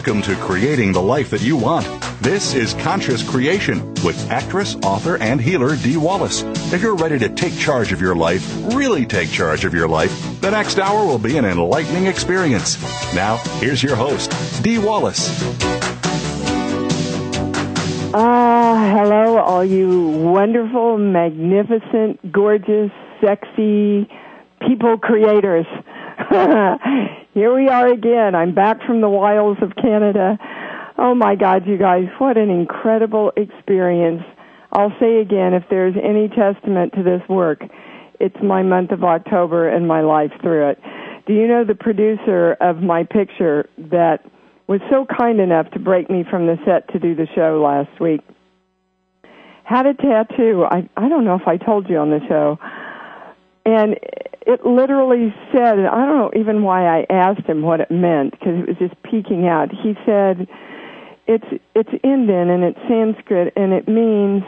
Welcome to Creating the Life That You Want. This is Conscious Creation with actress, author, and healer Dee Wallace. If you're ready to take charge of your life, really take charge of your life, the next hour will be an enlightening experience. Now, here's your host, Dee Wallace. Ah, uh, hello, all you wonderful, magnificent, gorgeous, sexy people creators. Here we are again. I'm back from the wilds of Canada. Oh my God, you guys, what an incredible experience. I'll say again, if there's any testament to this work, it's my month of October and my life through it. Do you know the producer of my picture that was so kind enough to break me from the set to do the show last week? Had a tattoo. I I don't know if I told you on the show. And it literally said, I don't know even why I asked him what it meant because it was just peeking out. He said, "It's it's Indian and it's Sanskrit and it means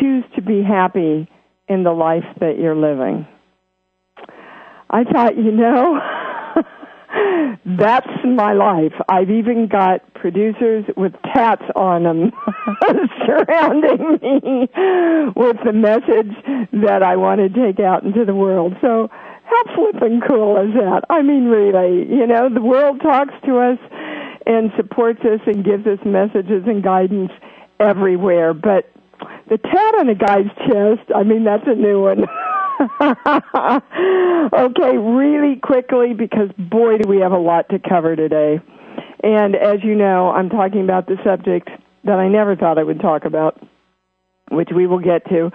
choose to be happy in the life that you're living." I thought, you know, that's my life. I've even got producers with tats on them surrounding me with the message that I want to take out into the world. So how flippin' cool is that? I mean, really, you know, the world talks to us and supports us and gives us messages and guidance everywhere, but the tat on a guy's chest, I mean, that's a new one. okay, really quickly because boy do we have a lot to cover today. And as you know, I'm talking about the subject that I never thought I would talk about, which we will get to.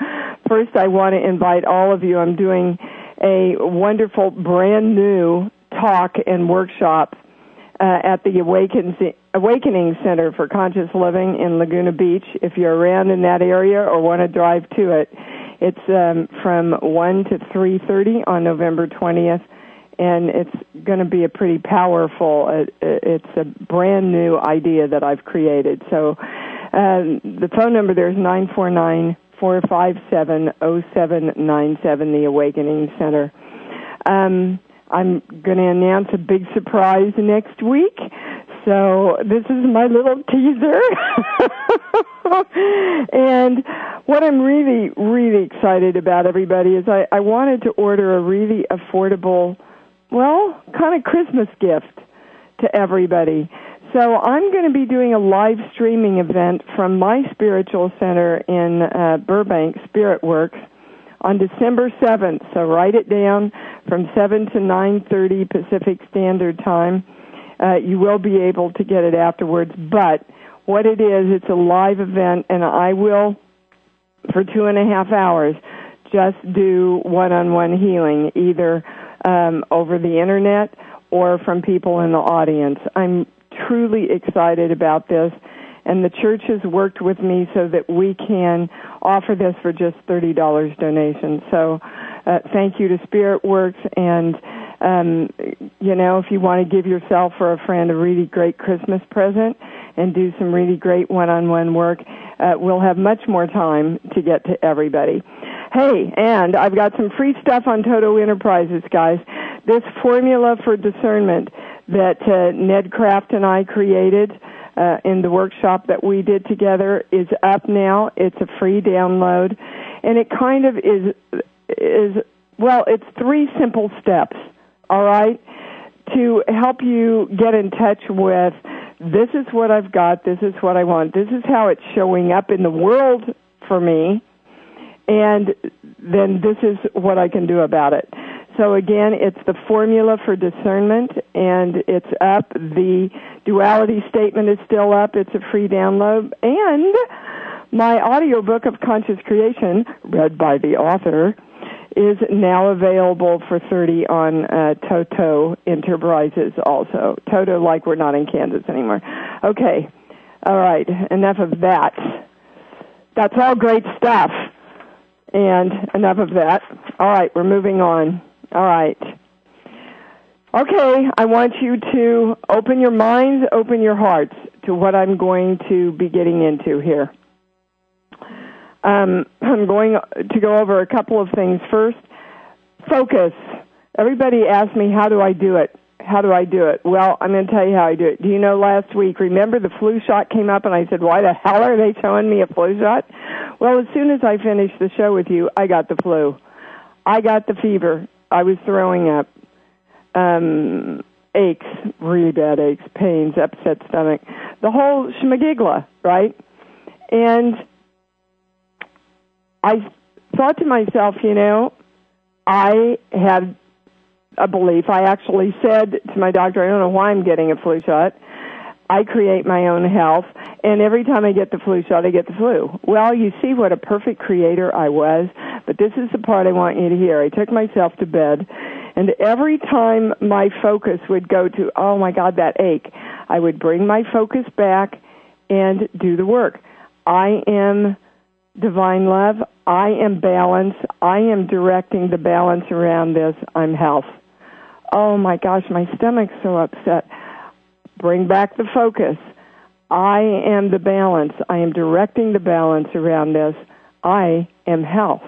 First, I want to invite all of you. I'm doing a wonderful brand new talk and workshop uh, at the Awakening Center for Conscious Living in Laguna Beach. If you're around in that area or want to drive to it, it's um, from 1 to 3.30 on November 20th, and it's going to be a pretty powerful, uh, uh, it's a brand new idea that I've created. So um, the phone number there is 949 457 0797, the Awakening Center. Um, I'm going to announce a big surprise next week. So this is my little teaser. and what I'm really, really excited about, everybody, is I, I wanted to order a really affordable, well, kind of Christmas gift to everybody. So I'm going to be doing a live streaming event from my spiritual center in uh, Burbank, Spirit Works, on December 7th. So write it down from 7 to 9:30 Pacific Standard Time. Uh, you will be able to get it afterwards, but what it is, it's a live event, and I will, for two and a half hours, just do one-on-one healing, either um, over the internet or from people in the audience. I'm truly excited about this and the church has worked with me so that we can offer this for just $30 donation. So uh, thank you to Spirit Works and um, you know, if you want to give yourself or a friend a really great Christmas present and do some really great one-on-one work, uh, we'll have much more time to get to everybody. Hey, and I've got some free stuff on Toto Enterprises, guys. This formula for discernment that uh, Ned Kraft and I created uh, in the workshop that we did together is up now. It's a free download, and it kind of is is well, it's three simple steps all right, to help you get in touch with this is what I've got, this is what I want, this is how it's showing up in the world for me, and then this is what I can do about it. So again, it's the formula for discernment and it's up. The duality statement is still up. It's a free download. And my audiobook of conscious creation, read by the author, is now available for 30 on uh, Toto Enterprises also. Toto like we're not in Kansas anymore. Okay. All right. Enough of that. That's all great stuff. And enough of that. All right, we're moving on. All right. Okay, I want you to open your minds, open your hearts to what I'm going to be getting into here. Um, I'm going to go over a couple of things. First, focus. Everybody asks me, how do I do it? How do I do it? Well, I'm going to tell you how I do it. Do you know last week, remember the flu shot came up and I said, why the hell are they showing me a flu shot? Well, as soon as I finished the show with you, I got the flu. I got the fever. I was throwing up. Um, aches, really bad aches, pains, upset stomach, the whole schmagigla, right? And I thought to myself, you know, I had a belief. I actually said to my doctor, I don't know why I'm getting a flu shot. I create my own health, and every time I get the flu shot, I get the flu. Well, you see what a perfect creator I was, but this is the part I want you to hear. I took myself to bed, and every time my focus would go to, oh my God, that ache, I would bring my focus back and do the work. I am divine love. I am balance. I am directing the balance around this. I'm health. Oh my gosh, my stomach's so upset. Bring back the focus. I am the balance. I am directing the balance around this. I am health.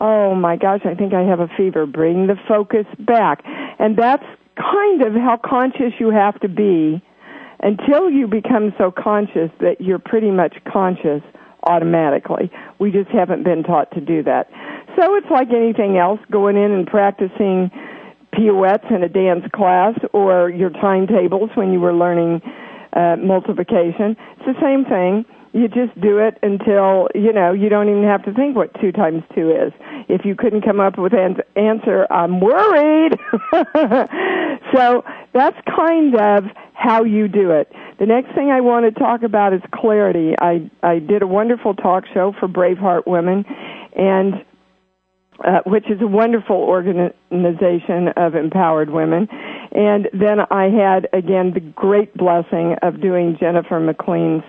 Oh my gosh, I think I have a fever. Bring the focus back. And that's kind of how conscious you have to be until you become so conscious that you're pretty much conscious automatically. We just haven't been taught to do that. So it's like anything else, going in and practicing pirouettes in a dance class or your timetables when you were learning uh, multiplication. It's the same thing. You just do it until, you know, you don't even have to think what two times two is. If you couldn't come up with an answer, I'm worried. so that's kind of how you do it. The next thing I want to talk about is clarity. I, I did a wonderful talk show for Braveheart Women, and uh, which is a wonderful organization of empowered women. And then I had again the great blessing of doing Jennifer McLean's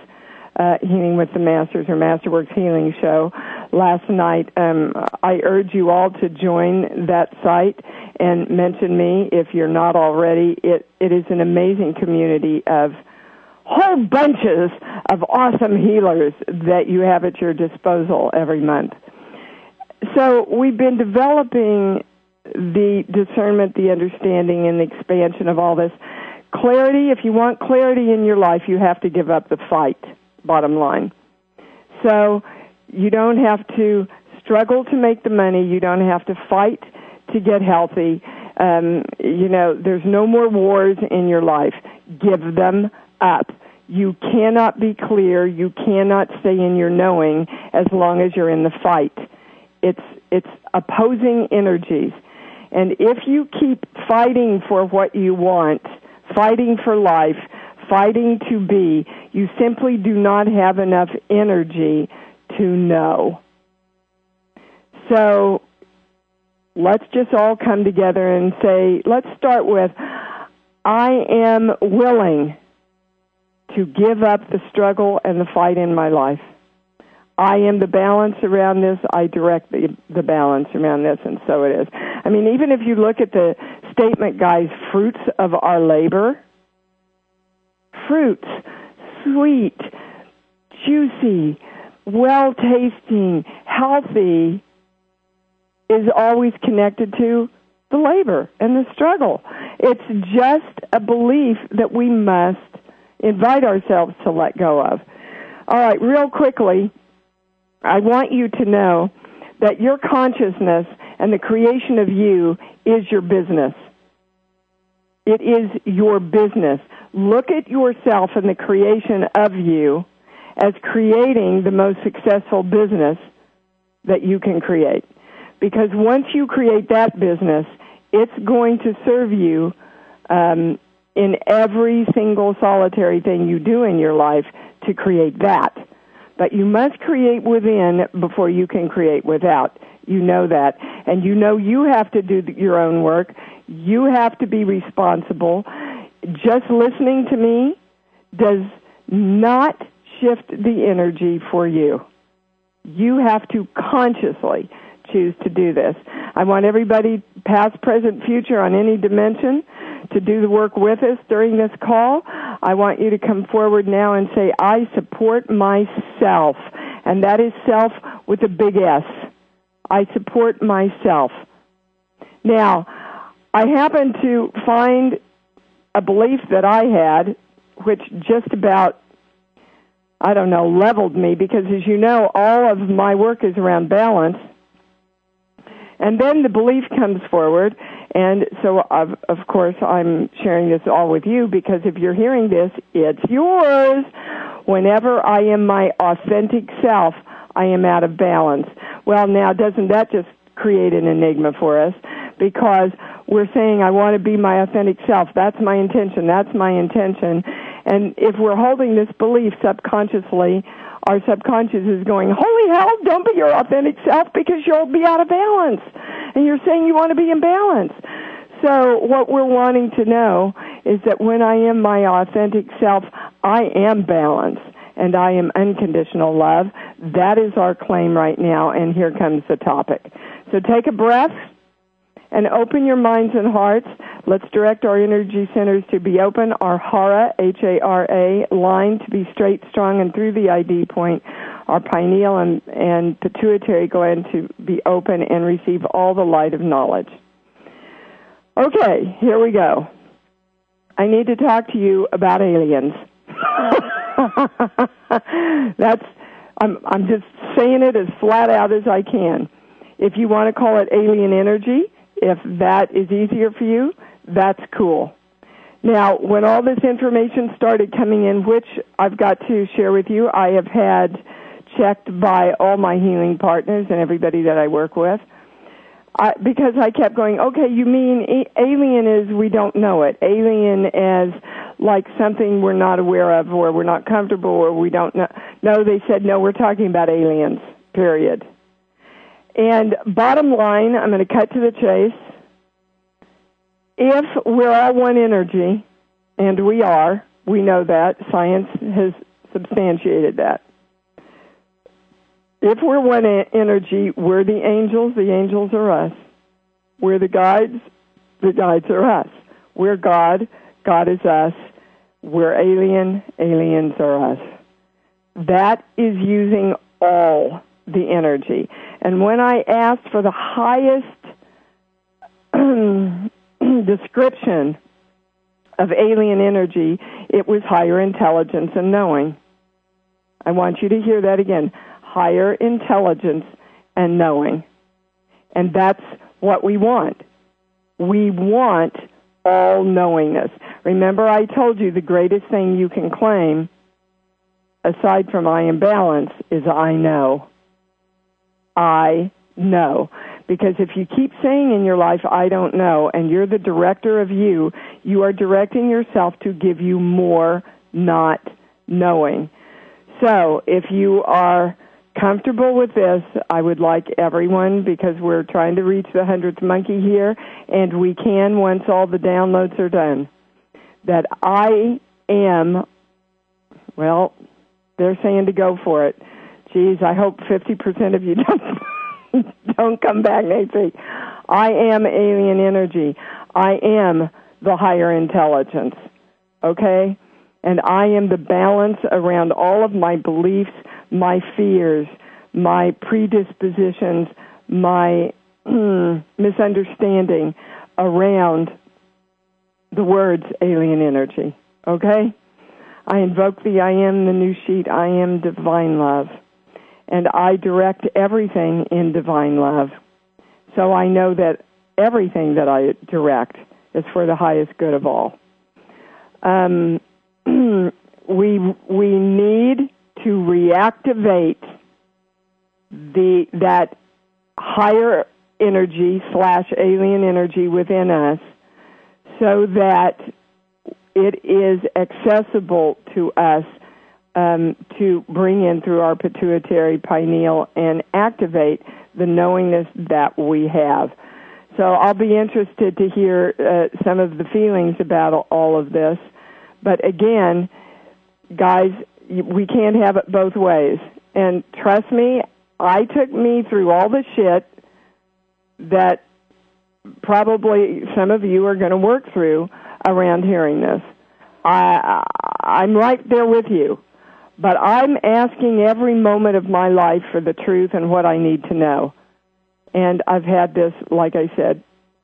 uh, Healing with the Masters or Masterworks Healing Show last night. Um, I urge you all to join that site and mention me if you're not already. It it is an amazing community of whole bunches of awesome healers that you have at your disposal every month. So we've been developing the discernment, the understanding, and the expansion of all this. Clarity, if you want clarity in your life, you have to give up the fight, bottom line. So you don't have to struggle to make the money. You don't have to fight to get healthy. Um, you know, there's no more wars in your life. Give them up. You cannot be clear. You cannot stay in your knowing as long as you're in the fight. It's, it's opposing energies. And if you keep fighting for what you want, fighting for life, fighting to be, you simply do not have enough energy to know. So let's just all come together and say, let's start with, I am willing to give up the struggle and the fight in my life. I am the balance around this. I direct the, the balance around this, and so it is. I mean, even if you look at the statement, guys, fruits of our labor, fruits, sweet, juicy, well tasting, healthy, is always connected to the labor and the struggle. It's just a belief that we must invite ourselves to let go of. All right, real quickly, I want you to know that your consciousness and the creation of you is your business. It is your business. Look at yourself and the creation of you as creating the most successful business that you can create. Because once you create that business, it's going to serve you um, in every single solitary thing you do in your life to create that. But you must create within before you can create without. You know that. And you know you have to do your own work. You have to be responsible. Just listening to me does not shift the energy for you. You have to consciously choose to do this. I want everybody, past, present, future, on any dimension, to do the work with us during this call. I want you to come forward now and say, I support myself. And that is self with a big S. I support myself. Now, I happen to find a belief that I had, which just about, I don't know, leveled me because as you know, all of my work is around balance. And then the belief comes forward, and so of, of course I'm sharing this all with you because if you're hearing this, it's yours. Whenever I am my authentic self, I am out of balance. Well, now doesn't that just create an enigma for us? Because we're saying, I want to be my authentic self. That's my intention. That's my intention. And if we're holding this belief subconsciously, our subconscious is going, holy hell, don't be your authentic self because you'll be out of balance. And you're saying you want to be in balance. So what we're wanting to know is that when I am my authentic self, I am balance and I am unconditional love. That is our claim right now, and here comes the topic. So take a breath and open your minds and hearts. Let's direct our energy centers to be open, our HARA, H-A-R-A, line to be straight, strong, and through the ID point, our pineal and, and pituitary gland to be open and receive all the light of knowledge. Okay, here we go. I need to talk to you about aliens. That's I'm I'm just saying it as flat out as I can. If you want to call it alien energy, if that is easier for you, that's cool. Now, when all this information started coming in, which I've got to share with you, I have had checked by all my healing partners and everybody that I work with. I, because I kept going, okay, you mean alien is we don't know it. Alien as like something we're not aware of or we're not comfortable or we don't know. No, they said, no, we're talking about aliens, period. And bottom line, I'm going to cut to the chase. If we're all one energy, and we are, we know that, science has substantiated that. If we're one energy, we're the angels, the angels are us. We're the guides, the guides are us. We're God, God is us. We're alien, aliens are us. That is using all the energy. And when I asked for the highest description of alien energy, it was higher intelligence and knowing. I want you to hear that again. Higher intelligence and knowing. And that's what we want. We want all knowingness. Remember, I told you the greatest thing you can claim, aside from I am balance, is I know. I know. Because if you keep saying in your life, I don't know, and you're the director of you, you are directing yourself to give you more not knowing. So if you are comfortable with this, I would like everyone, because we're trying to reach the hundredth monkey here, and we can once all the downloads are done, that I am, well, they're saying to go for it. Geez, I hope 50% of you don't, don't come back, Nancy. I am alien energy. I am the higher intelligence. Okay? And I am the balance around all of my beliefs, my fears, my predispositions, my mm, misunderstanding around the words alien energy. Okay? I invoke the I am the new sheet, I am divine love. And I direct everything in divine love. So I know that everything that I direct is for the highest good of all. Um, we we need to reactivate the that higher energy slash alien energy within us so that it is accessible to us um, to bring in through our pituitary pineal and activate the knowingness that we have. So I'll be interested to hear uh, some of the feelings about all of this. But again, guys, we can't have it both ways. And trust me, I took me through all the shit that probably some of you are going to work through around hearing this. I, I'm right there with you. But I'm asking every moment of my life for the truth and what I need to know. And I've had this, like I said,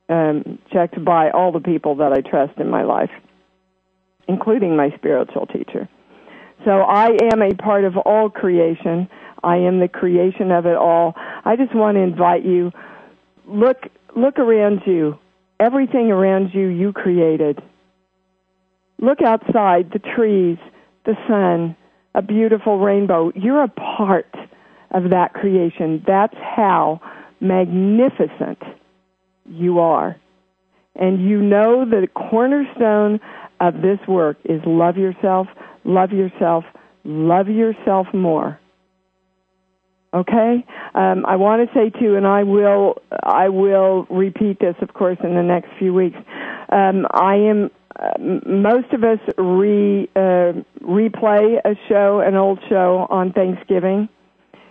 um, checked by all the people that I trust in my life, including my spiritual teacher. So I am a part of all creation. I am the creation of it all. I just want to invite you look look around you. Everything around you you created. Look outside, the trees, the sun, a beautiful rainbow. You're a part of that creation. That's how magnificent you are. And you know the cornerstone of this work is love yourself, love yourself, love yourself more. Okay, um, I want to say too, and I will, I will repeat this, of course, in the next few weeks. Um, I am. Uh, most of us re uh, replay a show, an old show on Thanksgiving,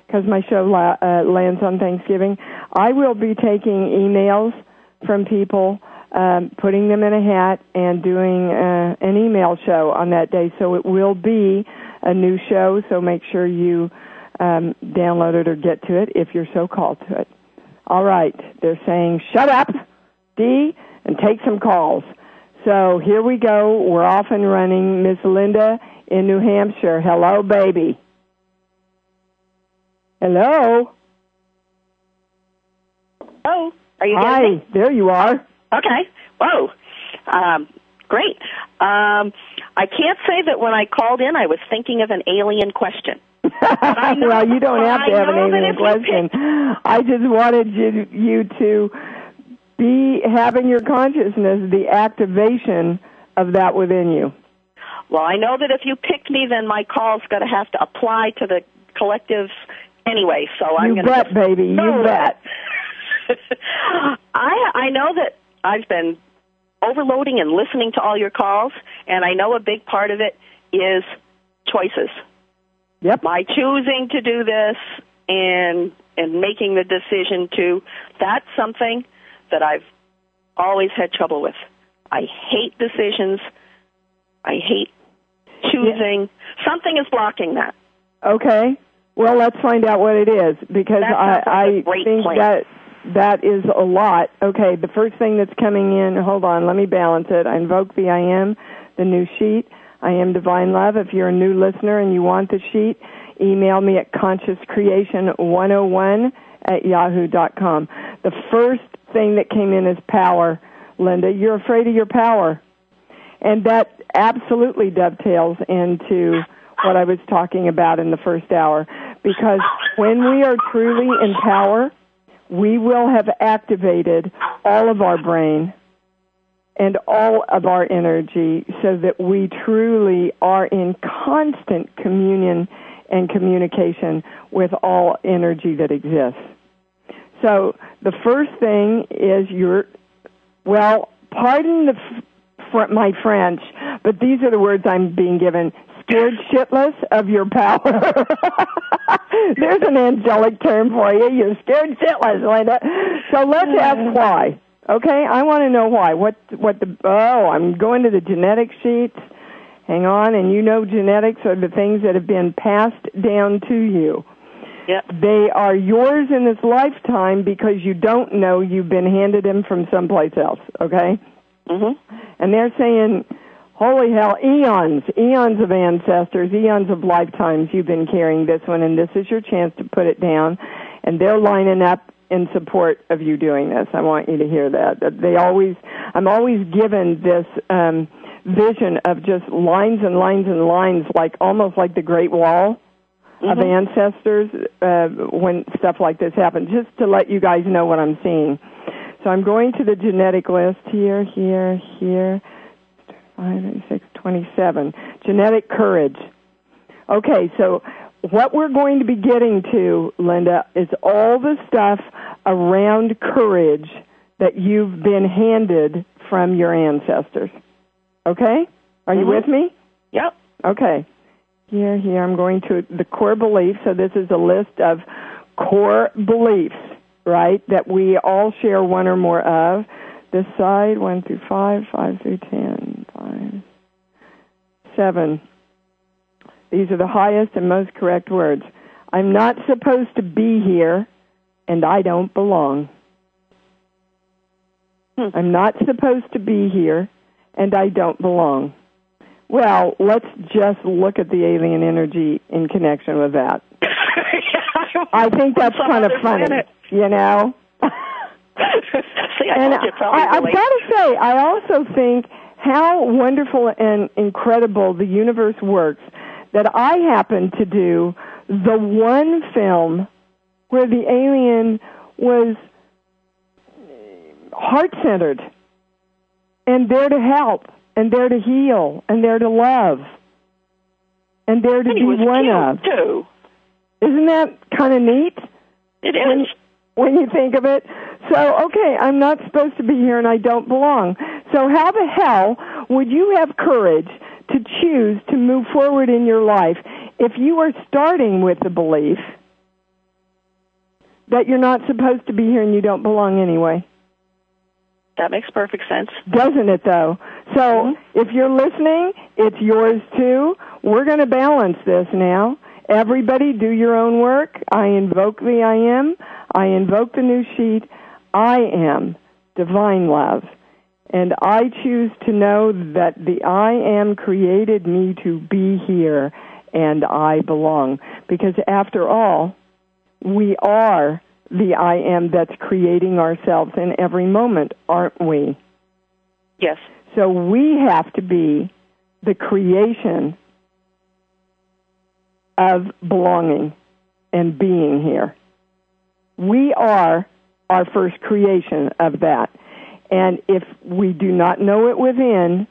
because my show la- uh, lands on Thanksgiving. I will be taking emails from people, um, putting them in a hat, and doing uh, an email show on that day. So it will be a new show. So make sure you um, download it or get to it if you're so called to it. All right, they're saying, shut up, Dee, and take some calls. So here we go. We're off and running. Miss Linda in New Hampshire. Hello, baby. Hello. Oh, are you Hi, me? there you are. Okay. Whoa. Um, great. Um, I can't say that when I called in, I was thinking of an alien question. well, you don't have to I have an alien question. I just wanted you, you to be having your consciousness, the activation of that within you. Well, I know that if you pick me, then my call's going to have to apply to the collective anyway. So I'm going to. You bet, baby. You bet. I I know that I've been overloading and listening to all your calls, and I know a big part of it is choices. Yep. My choosing to do this and and making the decision to that's something that I've always had trouble with. I hate decisions. I hate choosing. Something is blocking that. Okay. Well, let's find out what it is because I, sounds like a I think plan. that that is a lot. Okay, the first thing that's coming in, hold on, let me balance it. I invoke the I am, the new sheet. I am divine love. If you're a new listener and you want the sheet, email me at consciouscreation101 at yahoo.com. The first thing that came in is power, Linda. You're afraid of your power. And that absolutely dovetails into what I was talking about in the first hour. Because when we are truly in power, we will have activated all of our brain and all of our energy so that we truly are in constant communion and communication with all energy that exists. So the first thing is your, well, pardon the, fr- my French, but these are the words I'm being given. Scared shitless of your power. There's an angelic term for you. You're scared shitless, Linda. So let's ask why. Okay, I want to know why. What what the oh, I'm going to the genetic sheets. Hang on, and you know genetics are the things that have been passed down to you. Yep. They are yours in this lifetime because you don't know you've been handed them from someplace else, okay? Mhm. And they're saying, holy hell, eons, eons of ancestors, eons of lifetimes you've been carrying this one, and this is your chance to put it down. And they're lining up in support of you doing this. I want you to hear that. That they always, I'm always given this um, vision of just lines and lines and lines, like almost like the Great Wall of ancestors uh, when stuff like this happens. Just to let you guys know what I'm seeing. So I'm going to the genetic list here, here, here. Five, six, twenty-seven. Genetic courage. Okay, so what we're going to be getting to, Linda, is all the stuff around courage that you've been handed from your ancestors. Okay? Are you Mhm. with me? Yep. Okay. Here, here, I'm going to the core beliefs. So this is a list of core beliefs, right, that we all share one or more of. This side, one through five, five through ten, five, seven. These are the highest and most correct words. I'm not supposed to be here, and I don't belong. Hmm. I'm not supposed to be here, and I don't belong. Well, let's just look at the alien energy in connection with that. I think that's kind of funny, planet. you know. See, I and told you it probably I, I've got to say, I also think how wonderful and incredible the universe works that I happen to do the one film where the alien was heart centered and there to help and there to heal and there to love and there to And be one of. too. Isn't that kind of neat? It when, is. when you think of it. So, okay, I'm not supposed to be here and I don't belong. So, how the hell would you have courage to choose to move forward in your life if you are starting with the belief that you're not supposed to be here and you don't belong anyway? That makes perfect sense. Doesn't it though? So mm-hmm. if you're listening, it's yours too. We're going to balance this now. Everybody do your own work. I invoke the I am. I invoke the new sheet. I am divine love. And I choose to know that the I am created me to be here and I belong. Because after all, we are the I am that's creating ourselves in every moment, aren't we? Yes. So we have to be the creation of belonging and being here. We are our first creation of that. And if we do not know it within,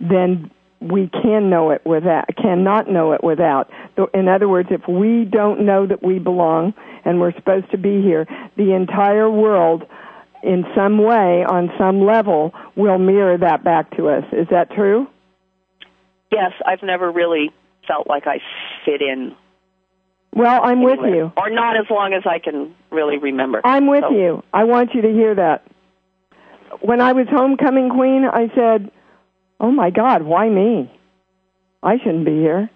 then we can know it without, cannot know it without. In other words, if we don't know that we belong and we're supposed to be here, the entire world in some way, on some level, will mirror that back to us. Is that true? Yes, I've never really felt like I fit in. Well, I'm with you. Or not as long as I can really remember. I'm with So- you. I want you to hear that. When I was homecoming queen, I said, "Oh my God, why me? I shouldn't be here."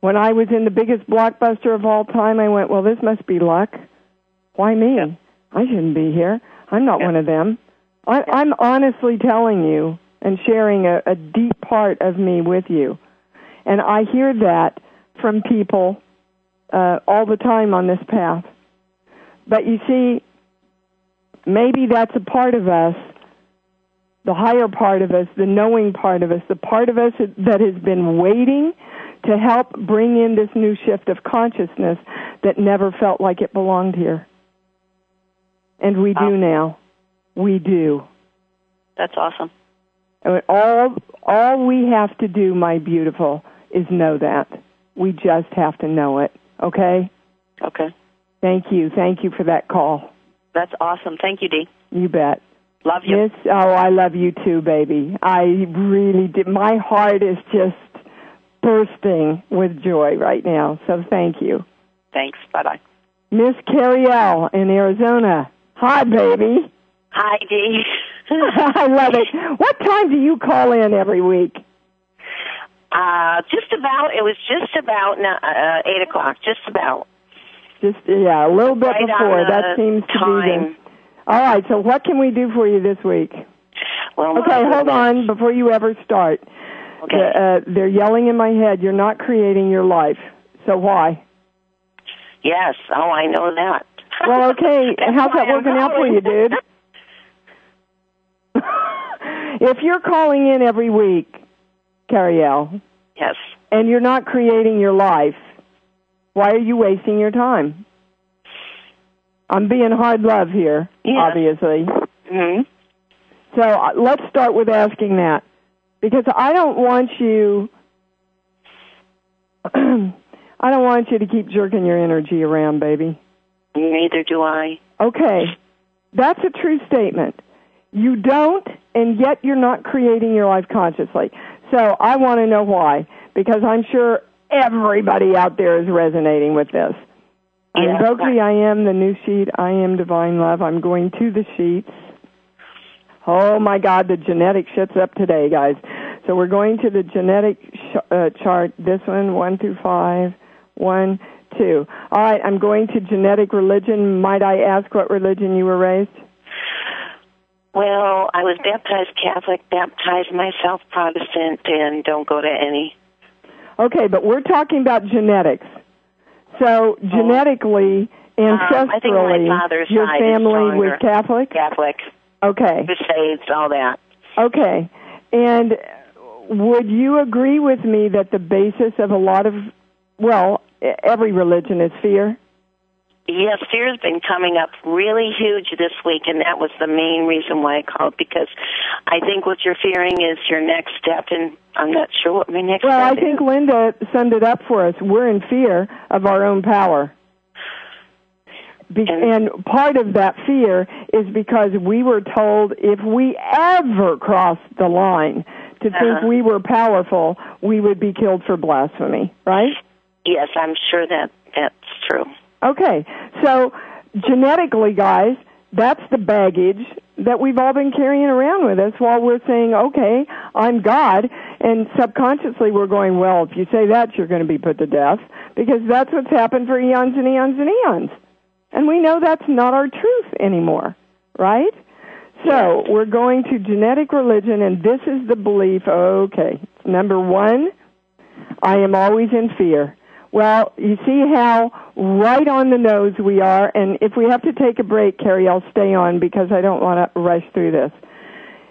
When I was in the biggest blockbuster of all time, I went, "Well, this must be luck. Why me? Yeah. I shouldn't be here. I'm not Yeah. one of them." I, I'm honestly telling you and sharing a, a deep part of me with you, and I hear that from people uh, all the time on this path. But you see, maybe that's a part of us, the higher part of us, the knowing part of us, the part of us that has been waiting to help bring in this new shift of consciousness that never felt like it belonged here. And we do Wow. now. We do. That's awesome. All all we have to do, my beautiful, is know that. We just have to know it. Okay? Okay. Thank you. Thank you for that call. That's awesome. Thank you, Dee. You bet. Love you. Yes. Oh, I love you too, baby. I really did. My heart is just bursting with joy right now. So thank you. Thanks. Bye bye. Miss Carrielle in Arizona. Hi, baby. Hi, Dee. I love it. What time do you call in every week? uh, just about. It was just about uh, eight o'clock. Just about. Just yeah, a little bit Right before. That seems to time. be the. All right. So what can we do for you this week? Well, Okay, hold on before you ever start. Okay. Uh, they're yelling in my head. You're not creating your life. So why? Yes. Oh, I know that. Well, okay. How's that working out for you, dude? if you're calling in every week, Cariel, yes. and you're not creating your life, why are you wasting your time? I'm being hard love here, Yeah. obviously. hmm So uh, let's start with asking that. Because I don't want you I don't want you to keep jerking your energy around, baby. Neither do I. Okay. That's a true statement. You don't, and yet you're not creating your life consciously. So I want to know why, because I'm sure everybody out there is resonating with this. I Yeah. invoke the I am, the new sheet, I am divine love. I'm going to the sheets. Oh my God, the genetic shit's up today, guys. So we're going to the genetic sh- uh, chart. This one, one through five, one, two. All right, I'm going to genetic religion. Might I ask what religion you were raised? Well, I was baptized Catholic, baptized myself Protestant, and don't go to any. Okay, but we're talking about genetics. So genetically, Um, think my ancestrally, father's your family was. Catholic. Catholic, Okay, Crusades, all that. okay. And would you agree with me that the basis of a lot of, well, every religion is fear? Yes, fear's been coming up really huge this week, and that was the main reason why I called because I think what you're fearing is your next step, and I'm not sure what my next Well, I think is. Linda summed it up for us. We're in fear of our own power. Be- And- and part of that fear is because we were told if we ever crossed the line to think Uh-huh. we were powerful, we would be killed for blasphemy, right? Yes, I'm sure that that's true. Okay, so genetically, guys, that's the baggage that we've all been carrying around with us while we're saying, okay, I'm God, and subconsciously we're going, well, if you say that, you're going to be put to death, because that's what's happened for eons and eons and eons. And we know that's not our truth anymore, right? So we're going to genetic religion, and this is the belief, okay, number one, I am always in fear. Well, you see how right on the nose we are, and if we have to take a break, Carrie, I'll stay on because I don't want to rush through this.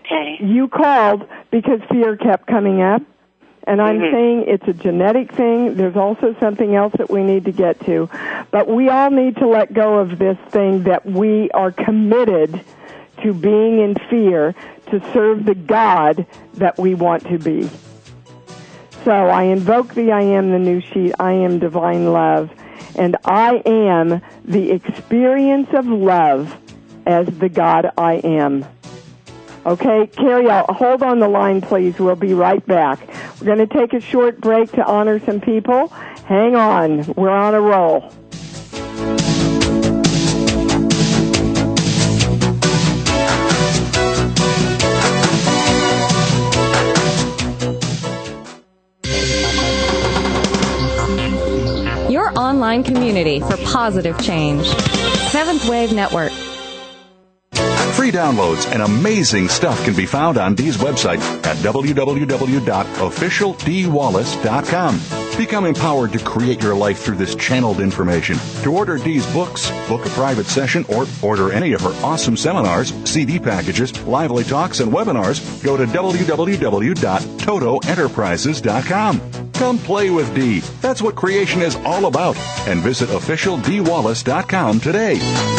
Okay. You called because fear kept coming up, and I'm Mhm. saying it's a genetic thing. There's also something else that we need to get to. But we all need to let go of this thing that we are committed to being in fear to serve the God that we want to be. So I invoke the I am the new sheet, I am divine love, and I am the experience of love as the God I am. Okay, Carrie, I'll hold on the line, please. We'll be right back. We're going to take a short break to honor some people. Hang on. We're on a roll. Online community for positive change. Seventh Wave Network. Free downloads and amazing stuff can be found on Dee's website at www.officialdeewallace.com. Become empowered to create your life through this channeled information. To order Dee's books, book a private session, or order any of her awesome seminars, CD packages, lively talks, and webinars, go to www.totoenterprises.com. Come play with Dee. That's what creation is all about. And visit officialdeewallace.com today.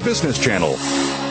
Business Channel.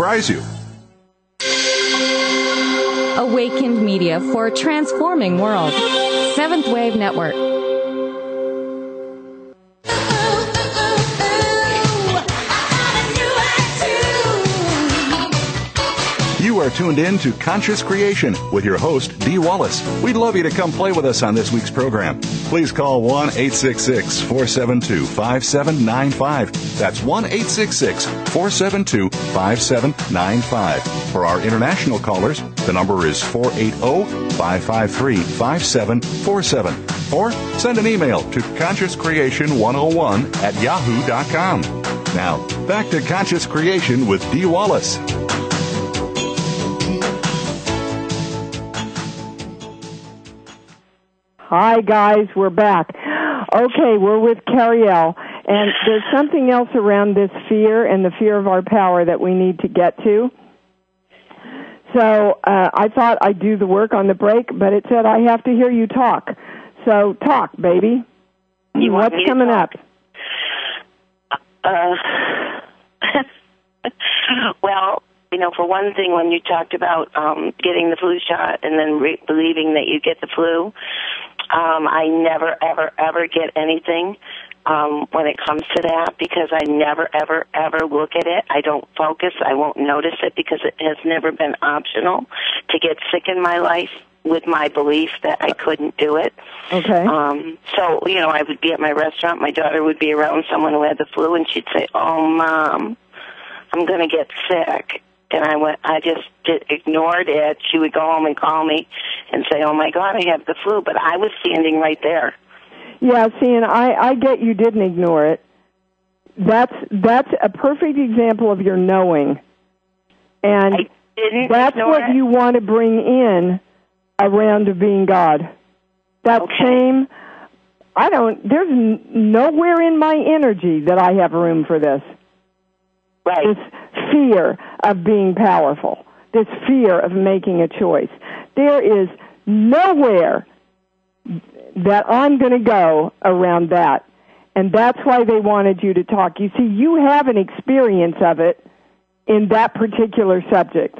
surprise you. Awakened Media for a transforming world. Seventh Wave Network. Are tuned in to Conscious Creation with your host, Dee Wallace. We'd love you to come play with us on this week's program. Please call 1 866 472 5795. That's 1 866 472 5795. For our international callers, the number is 480 553 5747. Or send an email to consciouscreation101 at yahoo.com. Now, back to Conscious Creation with Dee Wallace. Hi, guys, we're back. Okay, we're with Cariel, and there's something else around this fear and the fear of our power that we need to get to. So uh, I thought I'd do the work on the break, but it said I have to hear you talk. So talk, baby. You want What's coming up? Uh, well, you know, for one thing, when you talked about um, getting the flu shot and then re- believing that you get the flu, um, I never, ever, ever get anything um, when it comes to that because I never, ever, ever look at it. I don't focus. I won't notice it because it has never been optional to get sick in my life with my belief that I couldn't do it. Okay. Um, so, you know, I would be at my restaurant, my daughter would be around someone who had the flu and she'd say, Oh mom, I'm gonna get sick and I went I just did, ignored it. She would go home and call me and say, Oh my god, I have the flu but I was standing right there. Yeah, see, and I, I get you didn't ignore it. That's that's a perfect example of your knowing, and that's what it. you want to bring in around to being God. That Okay. same. I don't. There's n- nowhere in my energy that I have room for this. Right. This fear of being powerful. This fear of making a choice. There is nowhere that I'm going to go around that. And that's why they wanted you to talk. You see, you have an experience of it in that particular subject.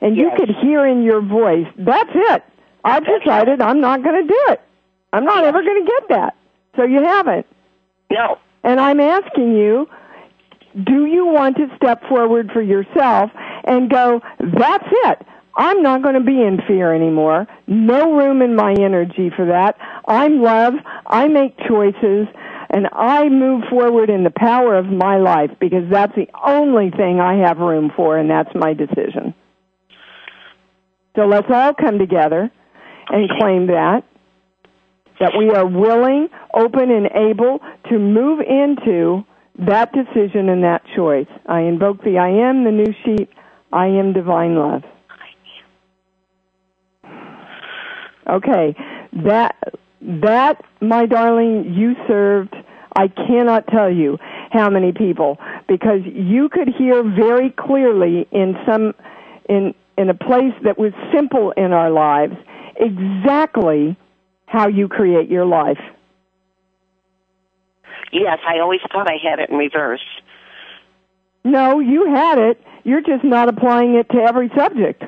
And you could hear in your voice, that's it. I've decided I'm not going to do it. I'm not ever going to get that. So you haven't. No. And I'm asking you, do you want to step forward for yourself and go, that's it. I'm not going to be in fear anymore. No room in my energy for that. I'm love. I make choices and I move forward in the power of my life because that's the only thing I have room for and that's my decision. So let's all come together and claim that that we are willing, open, and able to move into that decision and that choice. I invoke the I am, the new sheet, I am divine love. Okay, that, that, my darling, you served, I cannot tell you how many people, because you could hear very clearly in some, in, in a place that was simple in our lives, exactly how you create your life. Yes, I always thought I had it in reverse. No, you had it. You're just not applying it to every subject.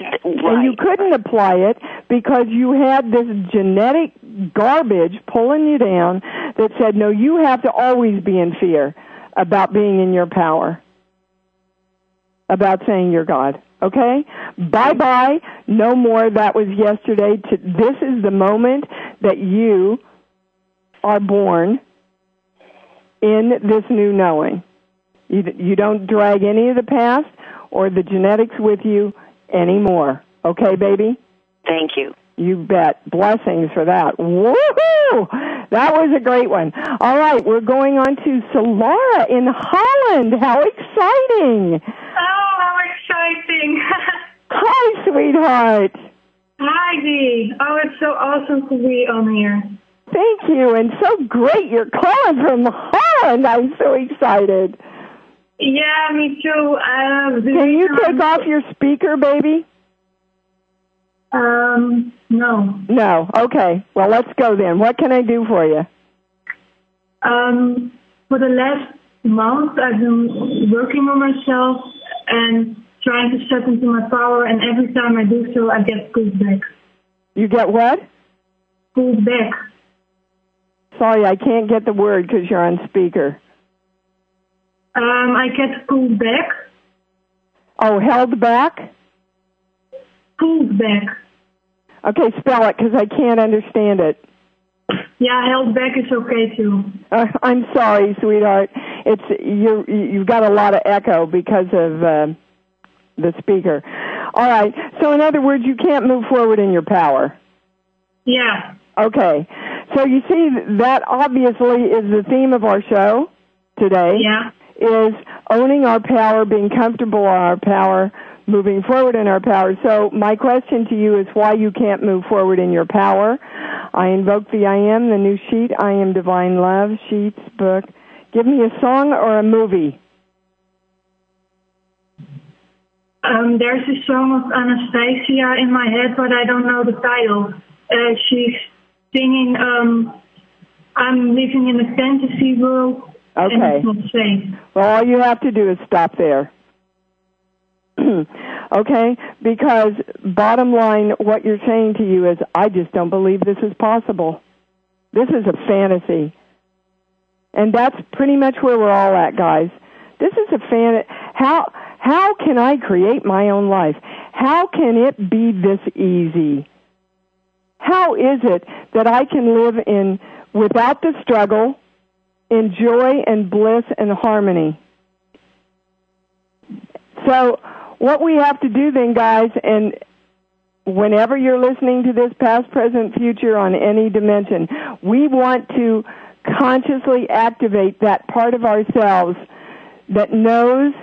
Right. And you couldn't apply it because you had this genetic garbage pulling you down that said, no, you have to always be in fear about being in your power, about saying you're God. Okay? Bye bye. No more. That was yesterday. This is the moment that you are born in this new knowing. You, you don't drag any of the past or the genetics with you anymore. Okay, baby? Thank you. You bet. Blessings for that. Woohoo! That was a great one. All right, we're going on to Solara in Holland. How exciting! Oh, how exciting! Hi, sweetheart. Hi, Dee. Oh, it's so awesome to be on here. Thank you, and so great you're calling from Holland. I'm so excited. Yeah, me too. Uh, Can you take off your speaker, baby? Um, no. No. Okay. Well, let's go then. What can I do for you? Um, for the last month, I've been working on myself and trying to step into my power, and every time I do so, I get pulled back. You get what? Pulled back. Sorry, I can't get the word because you're on speaker. Um, I get pulled back. Oh, held back? Pulled back. Okay, spell it because I can't understand it. Yeah, held back is okay too. Uh, I'm sorry, sweetheart. It's you. You've got a lot of echo because of uh, the speaker. All right. So, in other words, you can't move forward in your power. Yeah. Okay. So you see, that obviously is the theme of our show today. Yeah. Is owning our power, being comfortable in our power, moving forward in our power. So my question to you is why you can't move forward in your power. I invoke the I am, the new sheet, I am divine love, sheets, book. Give me a song or a movie. Um, there's a song of Anastacia in my head, but I don't know the title. Uh, she's singing, um, I'm living in a fantasy world and Okay. it's not safe. Well, all you have to do is stop there. okay? Because bottom line, what you're saying to you is, I just don't believe this is possible. This is a fantasy. And that's pretty much where we're all at, guys. This is a fan. How how can I create my own life? How can it be this easy? How is it that I can live in without the struggle, in joy and bliss and harmony? So, what we have to do then, guys, and whenever you're listening to this past, present, future on any dimension, we want to consciously activate that part of ourselves that knows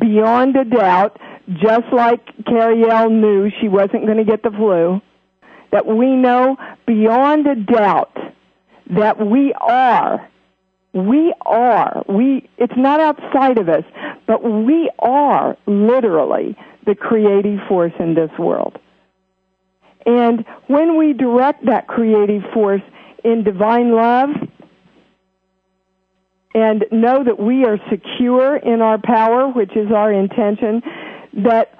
beyond a doubt, just like Carrielle knew she wasn't going to get the flu, that we know beyond a doubt that we are. We are. We it's not outside of us but we are literally the creative force in this world. And when we direct that creative force in divine love and know that we are secure in our power which is our intention that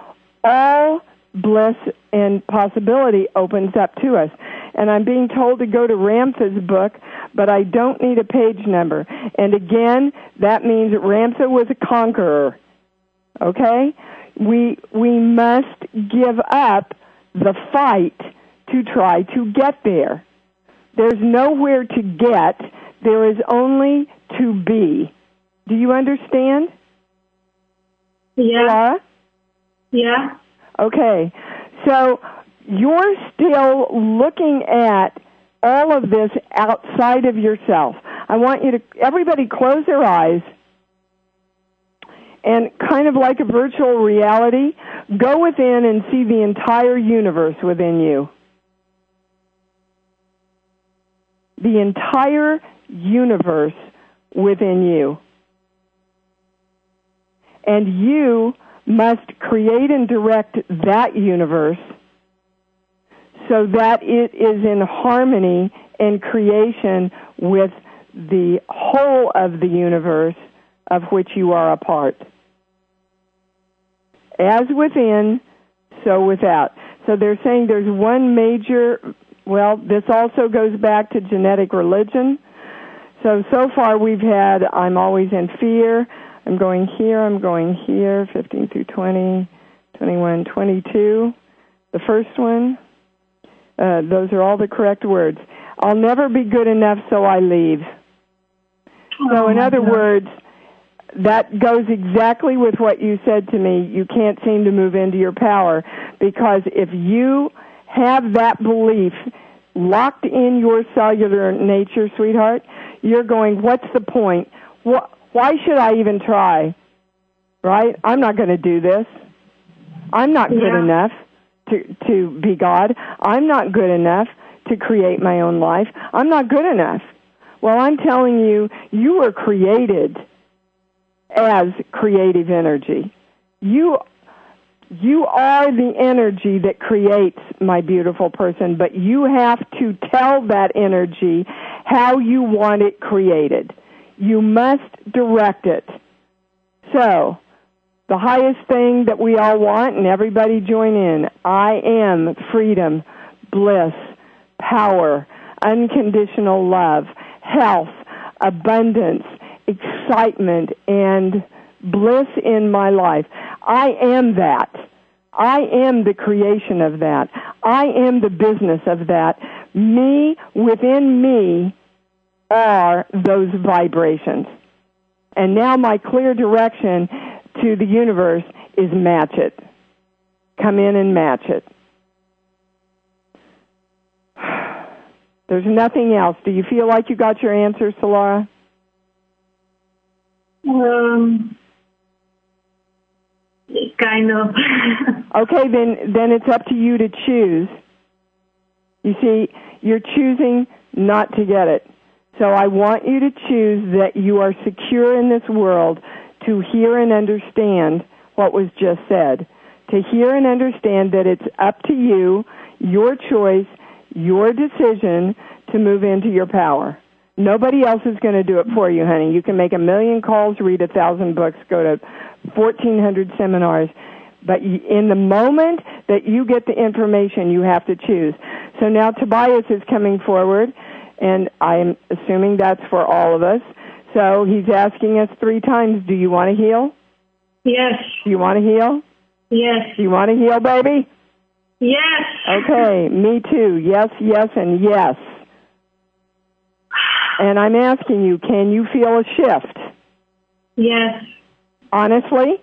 all bliss and possibility opens up to us and I'm being told to go to Ramtha's book, but I don't need a page number. And again, that means Ramtha was a conqueror. Okay? We we must give up the fight to try to get there. There's nowhere to get, there is only to be. Do you understand? Yeah. Laura? Yeah. Okay. So you're still looking at all of this outside of yourself. I want you to, everybody close their eyes and kind of like a virtual reality, go within and see the entire universe within you. The entire universe within you. And you must create and direct that universe so that it is in harmony and creation with the whole of the universe of which you are a part. As within, so without. So they're saying there's one major, well, this also goes back to genetic religion. So, so far we've had, I'm always in fear, I'm going here, I'm going here, 15 through 20, 21, 22. The first one, uh, those are all the correct words. I'll never be good enough, so I leave. So, in other words, that goes exactly with what you said to me. You can't seem to move into your power because if you have that belief locked in your cellular nature, sweetheart, you're going, what's the point? Wh- why should I even try? Right? I'm not going to do this. I'm not good Yeah. enough. to to be God. I'm not good enough to create my own life. I'm not good enough. Well, I'm telling you, you were created as creative energy. You you are the energy that creates my beautiful person, but you have to tell that energy how you want it created. You must direct it. So, the highest thing that we all want, and everybody join in I am freedom, bliss, power, unconditional love, health, abundance, excitement, and bliss in my life. I am that. I am the creation of that. I am the business of that. Me, within me, are those vibrations. And now my clear direction to the universe is match it. Come in and match it. There's nothing else. Do you feel like you got your answer, Solara? Um, kind of. okay, then then it's up to you to choose. You see, you're choosing not to get it. So I want you to choose that you are secure in this world to hear and understand what was just said. To hear and understand that it's up to you, your choice, your decision to move into your power. Nobody else is going to do it for you, honey. You can make a million calls, read a thousand books, go to 1,400 seminars. But in the moment that you get the information, you have to choose. So now Tobias is coming forward, and I'm assuming that's for all of us. So he's asking us three times, do you want to heal? Yes. Do you want to heal? Yes. Do you want to heal, baby? Yes. Okay, me too. Yes, yes, and yes. And I'm asking you, can you feel a shift? Yes. Honestly?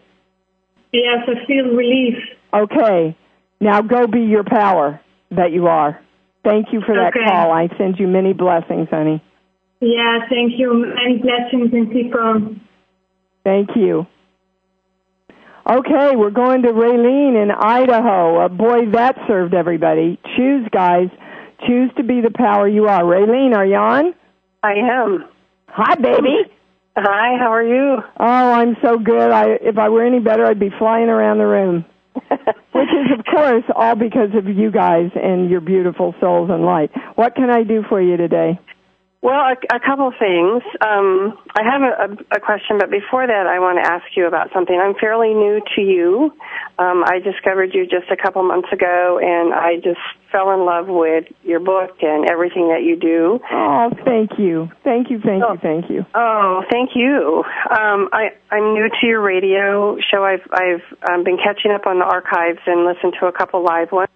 Yes, I feel relief. Okay. Now go be your power that you are. Thank you for that Okay. call. I send you many blessings, honey. Yeah, thank you. Many blessings and keep on. Thank you. Okay, we're going to Raylene in Idaho. Uh, boy, that served everybody. Choose, guys. Choose to be the power you are. Raylene, are you on? I am. Hi, baby. Hi, how are you? Oh, I'm so good. I if I were any better, I'd be flying around the room. Which is, of course, all because of you guys and your beautiful souls and light. What can I do for you today? Well, a, a couple of things. Um, I have a, a, a question, but before that, I want to ask you about something. I'm fairly new to you. Um, I discovered you just a couple months ago, and I just fell in love with your book and everything that you do. Oh, thank you, thank you, thank you, thank you. Oh, thank you. Um, I, I'm new to your radio show. I've I've um, been catching up on the archives and listened to a couple live ones.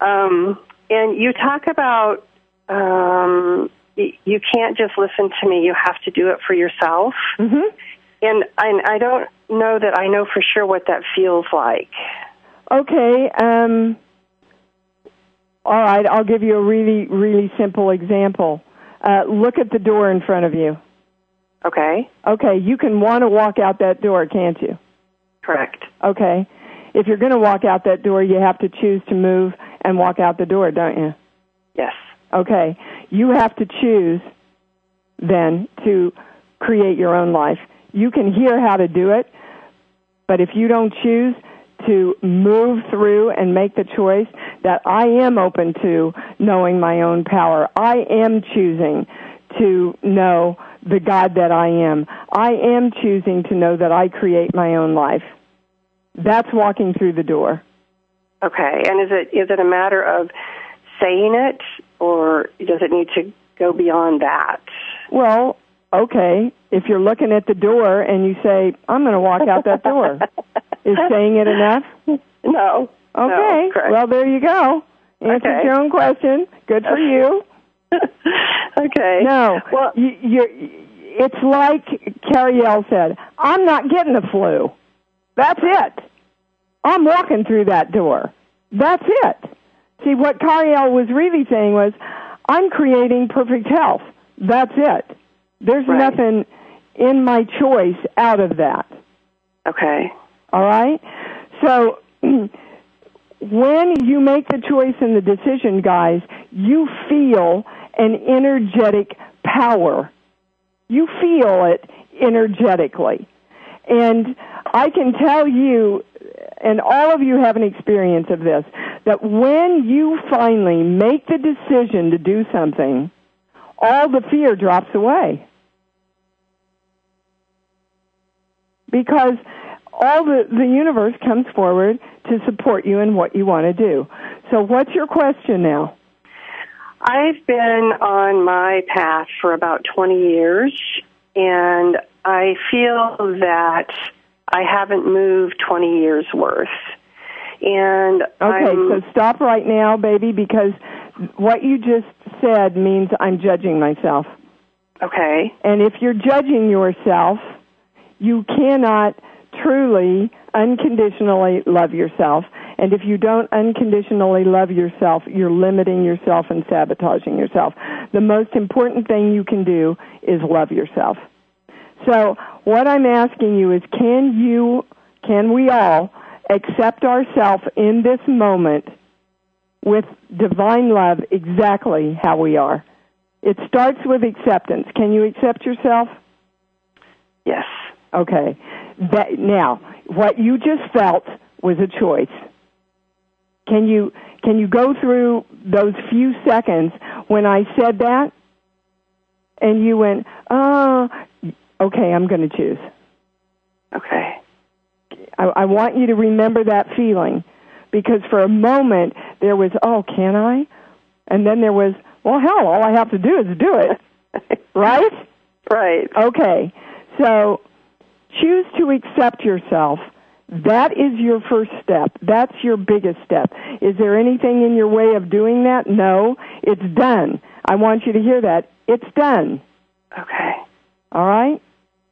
Um, and you talk about um, you can't just listen to me. You have to do it for yourself. Mm-hmm. And I, I don't know that I know for sure what that feels like. Okay. Um, all right. I'll give you a really, really simple example. Uh, look at the door in front of you. Okay. Okay. You can want to walk out that door, can't you? Correct. Okay. If you're going to walk out that door, you have to choose to move and walk out the door, don't you? Yes. Okay. You have to choose then to create your own life. You can hear how to do it, but if you don't choose to move through and make the choice that I am open to knowing my own power, I am choosing to know the God that I am. I am choosing to know that I create my own life. That's walking through the door. Okay. And is it is it a matter of saying it, or does it need to go beyond that? Well, okay, if you're looking at the door and you say, I'm going to walk out that door, is saying it enough? No. Okay, No, well, there you go. Answered Okay. your own question. Good for you. okay. No, Well, you, you're, it's like Carrielle said, I'm not getting the flu. That's it. I'm walking through that door. That's it. See, what Cariel was really saying was, I'm creating perfect health. That's it. There's Right. nothing in my choice out of that. okay. All right? So, when you make the choice and the decision, guys, you feel an energetic power. You feel it energetically. And I can tell you, and all of you have an experience of this, that when you finally make the decision to do something, all the fear drops away. Because all the, the universe comes forward to support you in what you want to do. So what's your question now? I've been on my path for about 20 years, and I feel that I haven't moved 20 years worth. And okay, I'm, so stop right now, baby, because what you just said means I'm judging myself. Okay. And if you're judging yourself, you cannot truly unconditionally love yourself. And if you don't unconditionally love yourself, you're limiting yourself and sabotaging yourself. The most important thing you can do is love yourself. So what I'm asking you is can you, can we all accept ourselves in this moment with divine love exactly how we are? It starts with acceptance. Can you accept yourself? Yes. Okay. That, now, what you just felt was a choice. Can you can you go through those few seconds when I said that, and you went, "Oh, okay, I'm going to choose." Okay. I, I want you to remember that feeling, because for a moment there was, "Oh, can I?" And then there was, "Well, hell, all I have to do is do it." right? Right. Okay. So choose to accept yourself. That is your first step. That's your biggest step. Is there anything in your way of doing that? No. It's done. I want you to hear that. It's done. Okay. All right?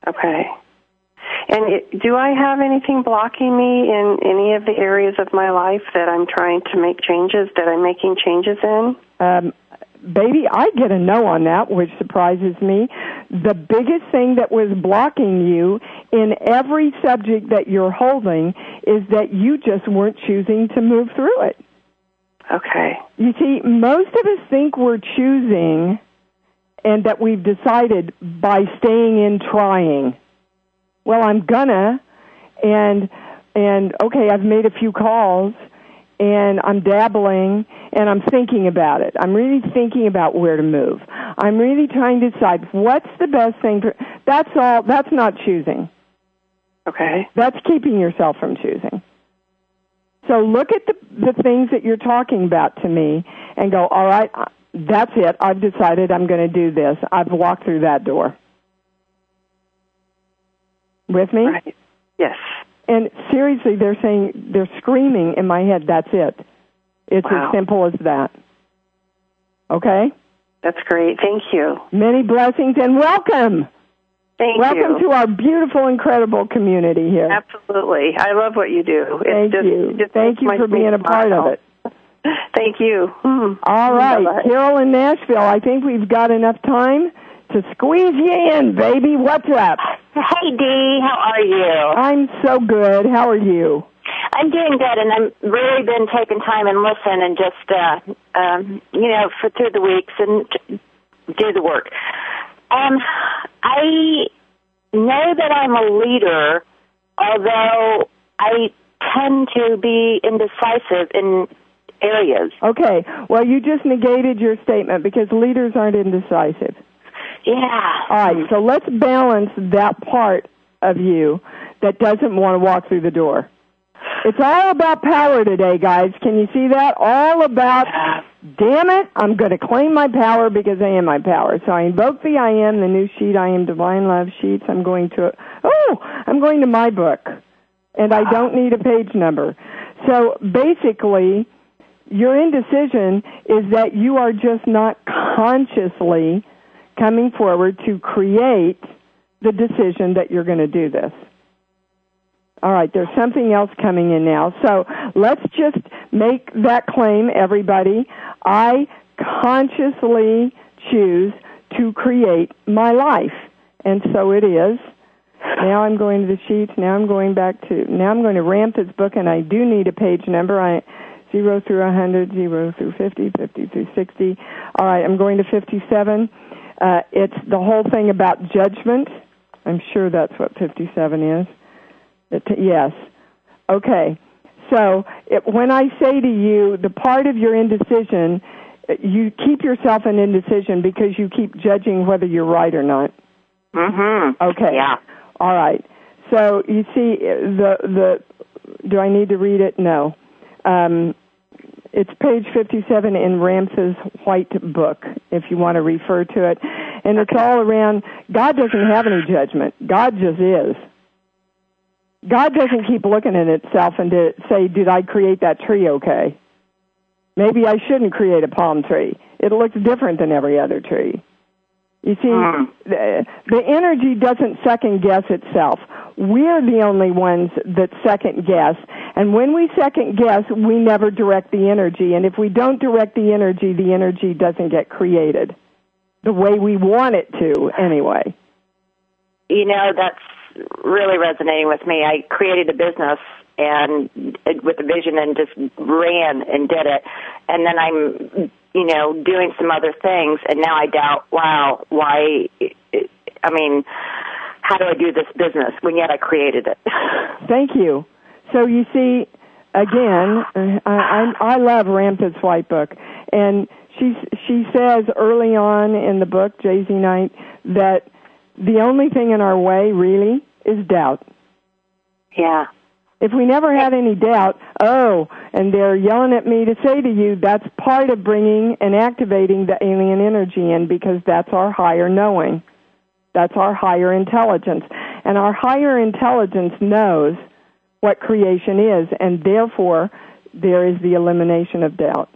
Okay. And it, do I have anything blocking me in any of the areas of my life that I'm trying to make changes, that I'm making changes in? Um, baby, I get a no on that, which surprises me. The biggest thing that was blocking you in every subject that you're holding is that you just weren't choosing to move through it. Okay. You see, most of us think we're choosing and that we've decided by staying in trying. Well, I'm gonna and and okay, I've made a few calls and I'm dabbling and I'm thinking about it. I'm really thinking about where to move. I'm really trying to decide what's the best thing for that's all that's not choosing. Okay. That's keeping yourself from choosing. So look at the the things that you're talking about to me and go, "All right, that's it. I've decided I'm going to do this. I've walked through that door." With me? Right. Yes. And seriously, they're saying they're screaming in my head, "That's it." It's Wow. as simple as that. Okay? That's great. Thank you. Many blessings and welcome. Thank welcome you. to our beautiful, incredible community here. Absolutely. I love what you do. It's Thank just, you. Just Thank you for being a part of it. Thank you. Hmm. All right, Bye-bye. Carol in Nashville. I think we've got enough time to squeeze you in, baby. What's up? Hey Dee, how are you? I'm so good. How are you? I'm doing good, and I've really been taking time and listen and just, uh, um, you know, for through the weeks and do the work. Um, I know that I'm a leader, although I tend to be indecisive in areas. Okay. Well, you just negated your statement because leaders aren't indecisive. Yeah. All right. So let's balance that part of you that doesn't want to walk through the door. It's all about power today, guys. Can you see that? All about, damn it, I'm going to claim my power because I am my power. So I invoke the I am, the new sheet, I am divine love sheets. I'm going to, oh, I'm going to my book. And I don't need a page number. So basically, your indecision is that you are just not consciously coming forward to create the decision that you're going to do this. All right, there's something else coming in now. So let's just make that claim, everybody. I consciously choose to create my life. And so it is. Now I'm going to the sheets. Now I'm going back to, now I'm going to Ramtha's book and I do need a page number. I, Zero through 100, zero through 50, 50 through 60. All right, I'm going to 57. Uh, it's the whole thing about judgment. I'm sure that's what 57 is. It, yes. Okay. So it, when I say to you, the part of your indecision, you keep yourself in indecision because you keep judging whether you're right or not. Mm-hmm. Okay. Yeah. All right. So you see the the. Do I need to read it? No. Um, it's page 57 in Ramtha's White Book, if you want to refer to it. And it's all around, God doesn't have any judgment. God just is. God doesn't keep looking at itself and say, did I create that tree okay? Maybe I shouldn't create a palm tree. It looks different than every other tree. You see, Mm. the, the energy doesn't second guess itself. We're the only ones that second guess. And when we second guess, we never direct the energy. And if we don't direct the energy, the energy doesn't get created the way we want it to, anyway. You know, that's really resonating with me. I created a business and with a vision and just ran and did it. And then I'm, you know, doing some other things and now I doubt, wow, why, I mean, how do I do this business when yet I created it? Thank you. So you see, again, I, I, I love Ramtha's White Book, and she she says early on in the book, JZ Knight, that the only thing in our way really is doubt. Yeah. If we never had any doubt, oh, and they're yelling at me to say to you, that's part of bringing and activating the alien energy in because that's our higher knowing. That's our higher intelligence. And our higher intelligence knows what creation is, and therefore there is the elimination of doubt.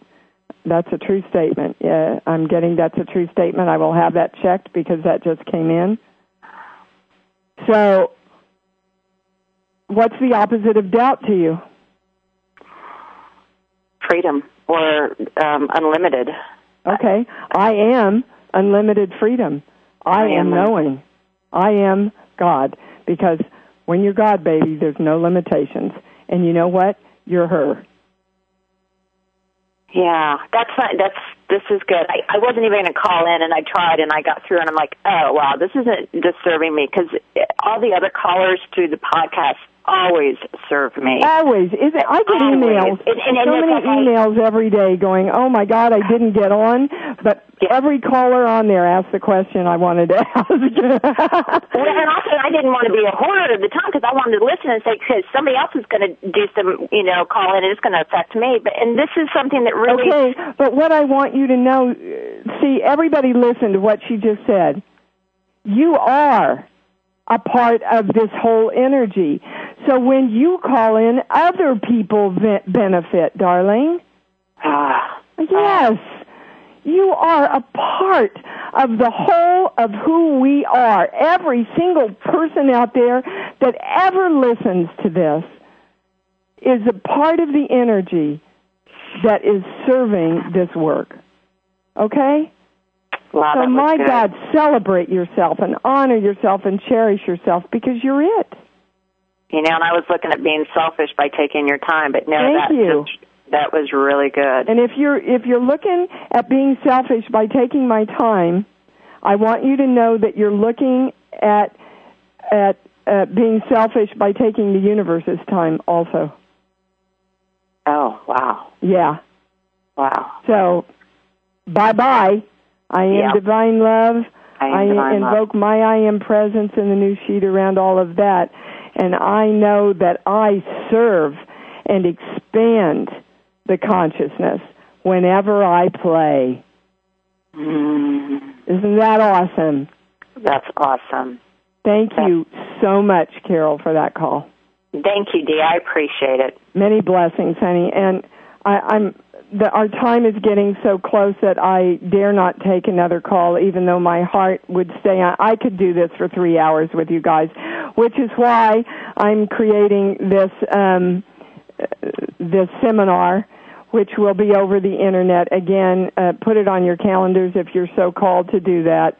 That's a true statement. Yeah, I'm getting that's a true statement. I will have that checked because that just came in. So, what's the opposite of doubt to you? Freedom or um, unlimited. Okay, I am unlimited freedom. I, I am am. knowing. I am God because when you're God, baby, there's no limitations. And you know what? You're her. Yeah, that's fine. That's this is good. I, I wasn't even going to call in, and I tried, and I got through, and I'm like, oh wow, this isn't disturbing me because all the other callers through the podcast always serve me. Always. Is it, I get Always. emails, And- and- and so many emails every day going, oh my God, I didn't get on. But every caller on there asked the question I wanted to ask. Well, and also, I didn't want to be a hoarder at the time because I wanted to listen and say because somebody else is going to do some, you know, call in and it's going to affect me. But and this is something that really. Okay, but what I want you to know, uh, see, everybody listen to what she just said. You are a part of this whole energy. So when you call in, other people benefit, darling. Ah, Yes. You are a part of the whole of who we are. Every single person out there that ever listens to this is a part of the energy that is serving this work. Okay? wow, so my good. God, celebrate yourself and honor yourself and cherish yourself because you're it. You know, and I was looking at being selfish by taking your time, but no, Thank that you. just that was really good. And if you're if you're looking at being selfish by taking my time, I want you to know that you're looking at at uh, being selfish by taking the universe's time also. Oh, wow, Yeah. wow. So bye bye. I am Yeah. divine love. I am divine love. invoke my I am presence in the new sheet around all of that. And I know that I serve and expand the consciousness whenever I play. Mm, Isn't that awesome? that's awesome. Thank you so much, Carol, for that call. Thank you, Dee. I appreciate it. Many blessings, honey. And I, I'm the, our time is getting so close that I dare not take another call, even though my heart would stay on. I could do this for three hours with you guys, which is why I'm creating this um, this seminar, which will be over the internet. Again, uh, put it on your calendars if you're so called to do that.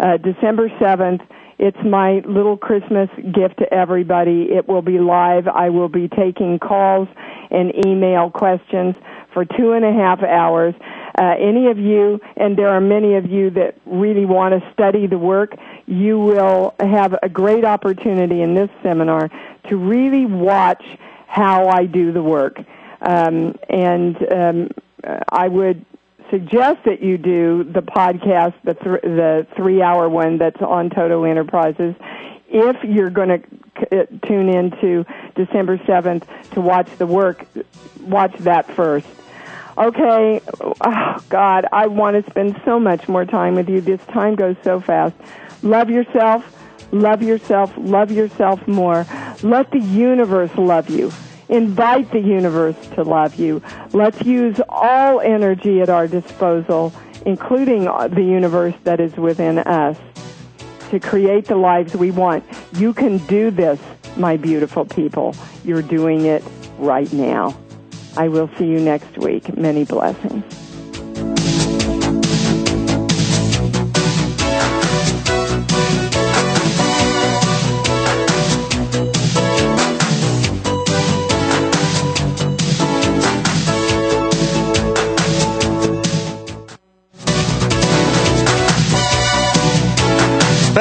Uh, December seventh. It's my little Christmas gift to everybody. It will be live. I will be taking calls and email questions for two and a half hours. Uh, any of you, and there are many of you that really want to study the work, you will have a great opportunity in this seminar to really watch how I do the work. Um, and um, I would suggest that you do the podcast, the th- the three hour one that's on Toto Enterprises. If you're going to c- uh, tune into December seventh to watch the work, watch that first. Okay, oh God, I want to spend so much more time with you. This time goes so fast. Love yourself, love yourself, love yourself more. Let the universe love you. Invite the universe to love you. Let's use all energy at our disposal, including the universe that is within us, to create the lives we want. You can do this, my beautiful people. You're doing it right now. I will see you next week. Many blessings.